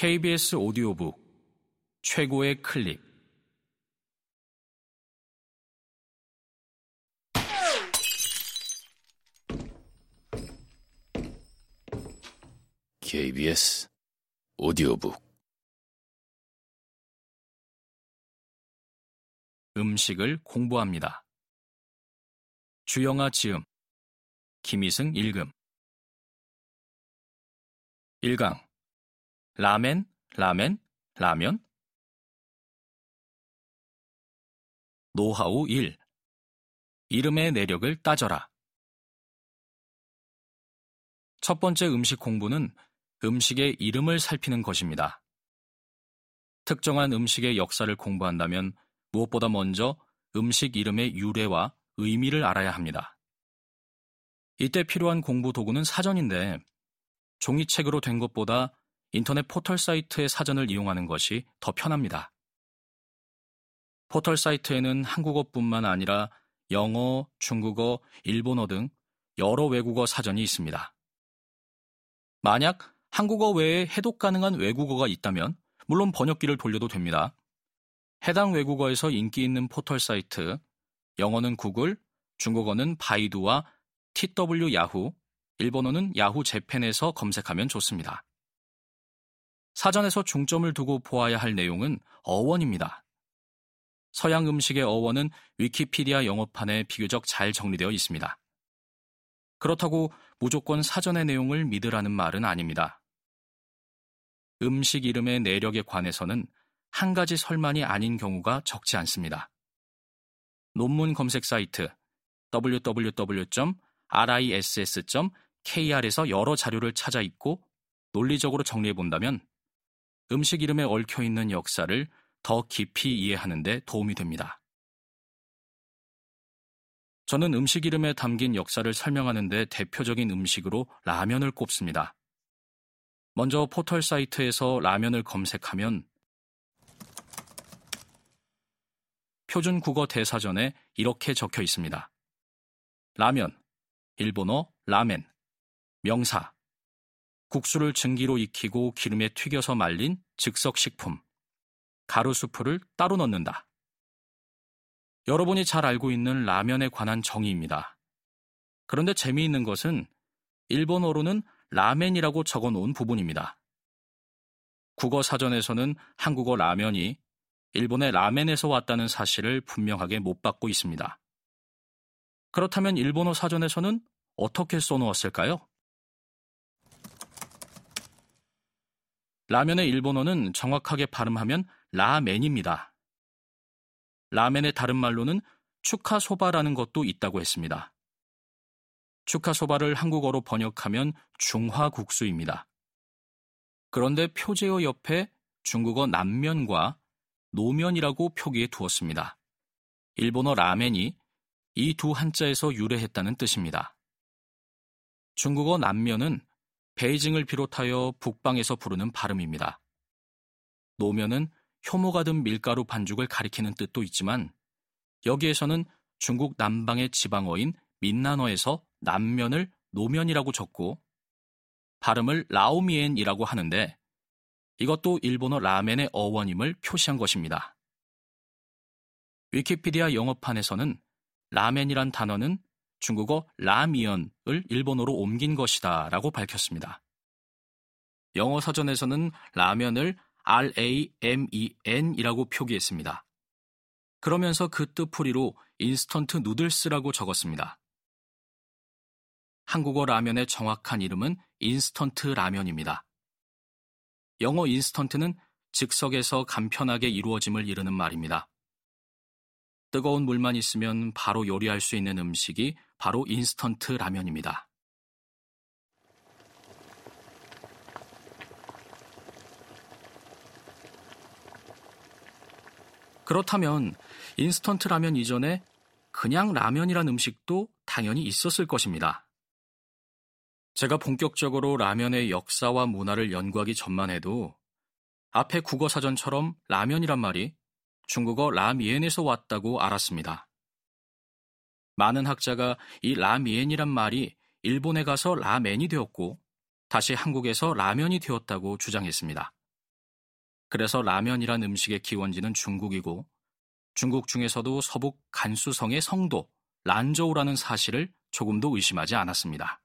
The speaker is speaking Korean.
KBS 오디오북 최고의 클립 KBS 오디오북. 음식을 공부합니다. 주영아 지음 김희승 읽음. 1강 라멘, 라멘, 라면 노하우 1 이름의 내력을 따져라 첫 번째 음식 공부는 음식의 이름을 살피는 것입니다. 특정한 음식의 역사를 공부한다면 무엇보다 먼저 음식 이름의 유래와 의미를 알아야 합니다. 이때 필요한 공부 도구는 사전인데 종이책으로 된 것보다 인터넷 포털 사이트의 사전을 이용하는 것이 더 편합니다. 포털 사이트에는 한국어뿐만 아니라 영어, 중국어, 일본어 등 여러 외국어 사전이 있습니다. 만약 한국어 외에 해독 가능한 외국어가 있다면 물론 번역기를 돌려도 됩니다. 해당 외국어에서 인기 있는 포털 사이트, 영어는 구글, 중국어는 바이두와 TW 야후, 일본어는 야후 재팬에서 검색하면 좋습니다. 사전에서 중점을 두고 보아야 할 내용은 어원입니다. 서양 음식의 어원은 위키피디아 영어판에 비교적 잘 정리되어 있습니다. 그렇다고 무조건 사전의 내용을 믿으라는 말은 아닙니다. 음식 이름의 내력에 관해서는 한 가지 설만이 아닌 경우가 적지 않습니다. 논문 검색 사이트 www.riss.kr에서 여러 자료를 찾아 읽고 논리적으로 정리해 본다면 음식 이름에 얽혀 있는 역사를 더 깊이 이해하는 데 도움이 됩니다. 저는 음식 이름에 담긴 역사를 설명하는데 대표적인 음식으로 라면을 꼽습니다. 먼저 포털 사이트에서 라면을 검색하면 표준 국어 대사전에 이렇게 적혀 있습니다. 라면, 일본어 라멘, 명사, 국수를 증기로 익히고 기름에 튀겨서 말린 즉석식품, 가루수프를 따로 넣는다. 여러분이 잘 알고 있는 라면에 관한 정의입니다. 그런데 재미있는 것은 일본어로는 라멘이라고 적어 놓은 부분입니다. 국어 사전에서는 한국어 라면이 일본의 라멘에서 왔다는 사실을 분명하게 못 받고 있습니다. 그렇다면 일본어 사전에서는 어떻게 써놓았을까요? 라면의 일본어는 정확하게 발음하면 라멘입니다. 라멘의 다른 말로는 축하소바라는 것도 있다고 했습니다. 축하소바를 한국어로 번역하면 중화국수입니다. 그런데 표제어 옆에 중국어 남면과 노면이라고 표기해 두었습니다. 일본어 라멘이 이 두 한자에서 유래했다는 뜻입니다. 중국어 남면은 베이징을 비롯하여 북방에서 부르는 발음입니다. 노면은 효모가 든 밀가루 반죽을 가리키는 뜻도 있지만 여기에서는 중국 남방의 지방어인 민난어에서 남면을 노면이라고 적고 발음을 라오미엔이라고 하는데 이것도 일본어 라멘의 어원임을 표시한 것입니다. 위키피디아 영어판에서는 라멘이란 단어는 중국어 라미언을 일본어로 옮긴 것이다 라고 밝혔습니다. 영어 사전에서는 라면을 R-A-M-E-N이라고 표기했습니다. 그러면서 그 뜻풀이로 instant noodles라고 적었습니다. 한국어 라면의 정확한 이름은 인스턴트 라면입니다. 영어 인스턴트는 즉석에서 간편하게 이루어짐을 이르는 말입니다. 뜨거운 물만 있으면 바로 요리할 수 있는 음식이 바로 인스턴트 라면입니다. 그렇다면 인스턴트 라면 이전에 그냥 라면이란 음식도 당연히 있었을 것입니다. 제가 본격적으로 라면의 역사와 문화를 연구하기 전만 해도 앞에 국어 사전처럼 라면이란 말이 중국어 라미엔에서 왔다고 알았습니다. 많은 학자가 이 라미엔이란 말이 일본에 가서 라멘이 되었고 다시 한국에서 라면이 되었다고 주장했습니다. 그래서 라면이란 음식의 기원지는 중국이고 중국 중에서도 서북 간수성의 성도 란저우라는 사실을 조금도 의심하지 않았습니다.